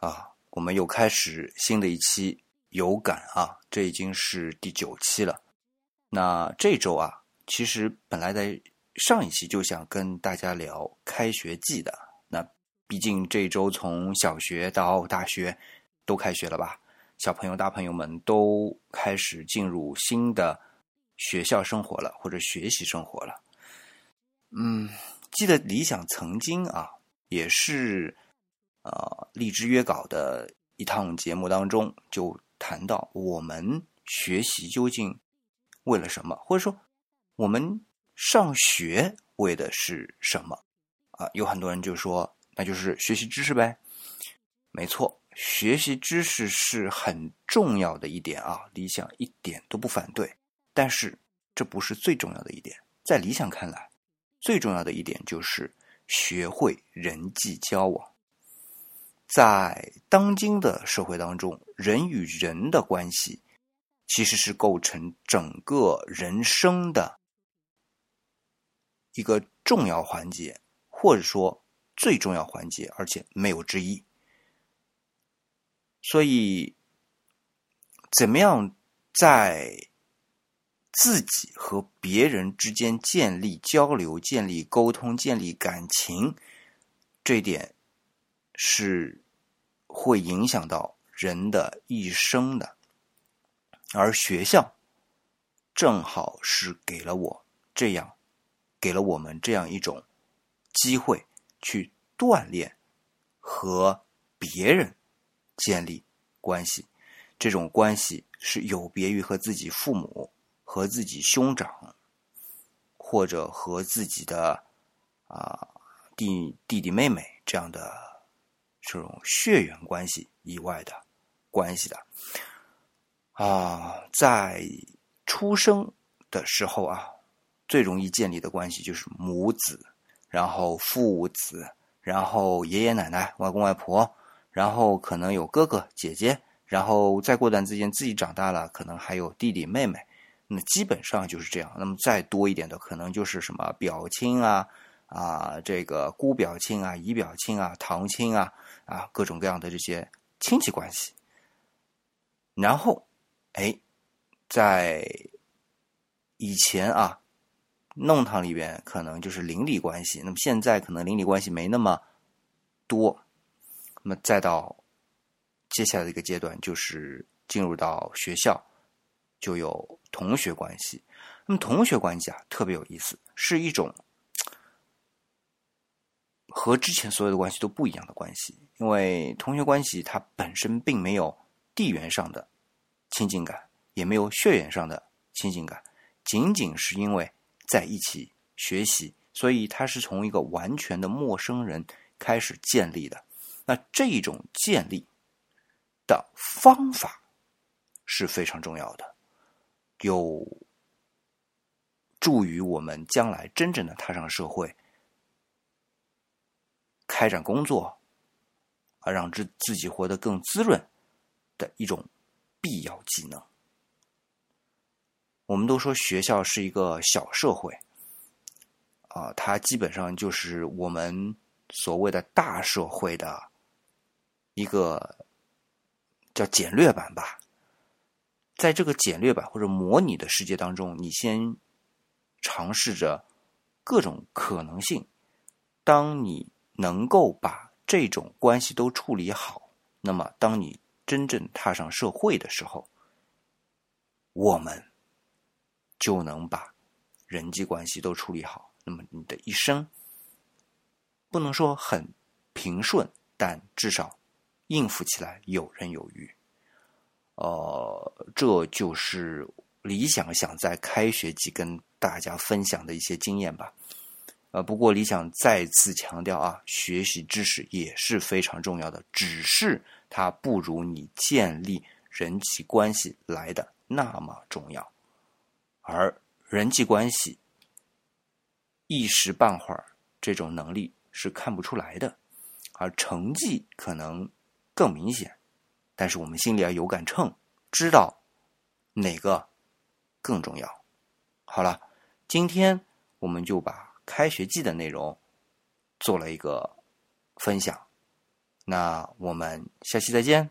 啊，我们又开始新的一期有感啊，这已经是第九期了。那这周啊，其实本来在上一期就想跟大家聊开学季的。那毕竟这周从小学到大学都开学了吧，小朋友大朋友们都开始进入新的学校生活了，或者学习生活了。嗯，记得理想曾经啊，也是。呃，荔枝约稿的一趟节目当中，就谈到我们学习究竟为了什么，或者说我们上学为的是什么？啊，有很多人就说，那就是学习知识呗。没错，学习知识是很重要的一点啊，理想一点都不反对。但是这不是最重要的一点，在理想看来，最重要的一点就是学会人际交往。在当今的社会当中，人与人的关系其实是构成整个人生的一个重要环节，或者说最重要环节，而且没有之一。所以，怎么样在自己和别人之间建立交流、建立沟通、建立感情，这一点。是会影响到人的一生的，而学校正好是给了我这样，给了我们这样一种机会去锻炼和别人建立关系。这种关系是有别于和自己父母、和自己兄长，或者和自己的啊弟弟弟妹妹这样的。这种血缘关系以外的关系的啊，在出生的时候啊，最容易建立的关系就是母子，然后父子，然后爷爷奶奶、外公外婆，然后可能有哥哥姐姐，然后再过段时间自己长大了，可能还有弟弟妹妹，那基本上就是这样。那么再多一点的，可能就是什么表亲啊。啊，这个姑表亲啊，姨表亲啊，堂亲啊，啊，各种各样的这些亲戚关系。然后，哎，在以前啊，弄堂里边可能就是邻里关系。那么现在可能邻里关系没那么多。那么再到接下来的一个阶段，就是进入到学校，就有同学关系。那么同学关系啊，特别有意思，是一种。和之前所有的关系都不一样的关系，因为同学关系它本身并没有地缘上的亲近感，也没有血缘上的亲近感，仅仅是因为在一起学习，所以它是从一个完全的陌生人开始建立的。那这种建立的方法是非常重要的，有助于我们将来真正的踏上社会。开展工作，啊，让自自己活得更滋润的一种必要技能。我们都说学校是一个小社会，啊，它基本上就是我们所谓的大社会的一个叫简略版吧。在这个简略版或者模拟的世界当中，你先尝试着各种可能性，当你。能够把这种关系都处理好，那么当你真正踏上社会的时候，我们就能把人际关系都处理好。那么你的一生不能说很平顺，但至少应付起来游刃有余。呃，这就是理想想在开学季跟大家分享的一些经验吧。呃，不过理想再次强调啊，学习知识也是非常重要的，只是它不如你建立人际关系来的那么重要。而人际关系一时半会儿这种能力是看不出来的，而成绩可能更明显。但是我们心里要有杆秤，知道哪个更重要。好了，今天我们就把。开学季的内容做了一个分享，那我们下期再见。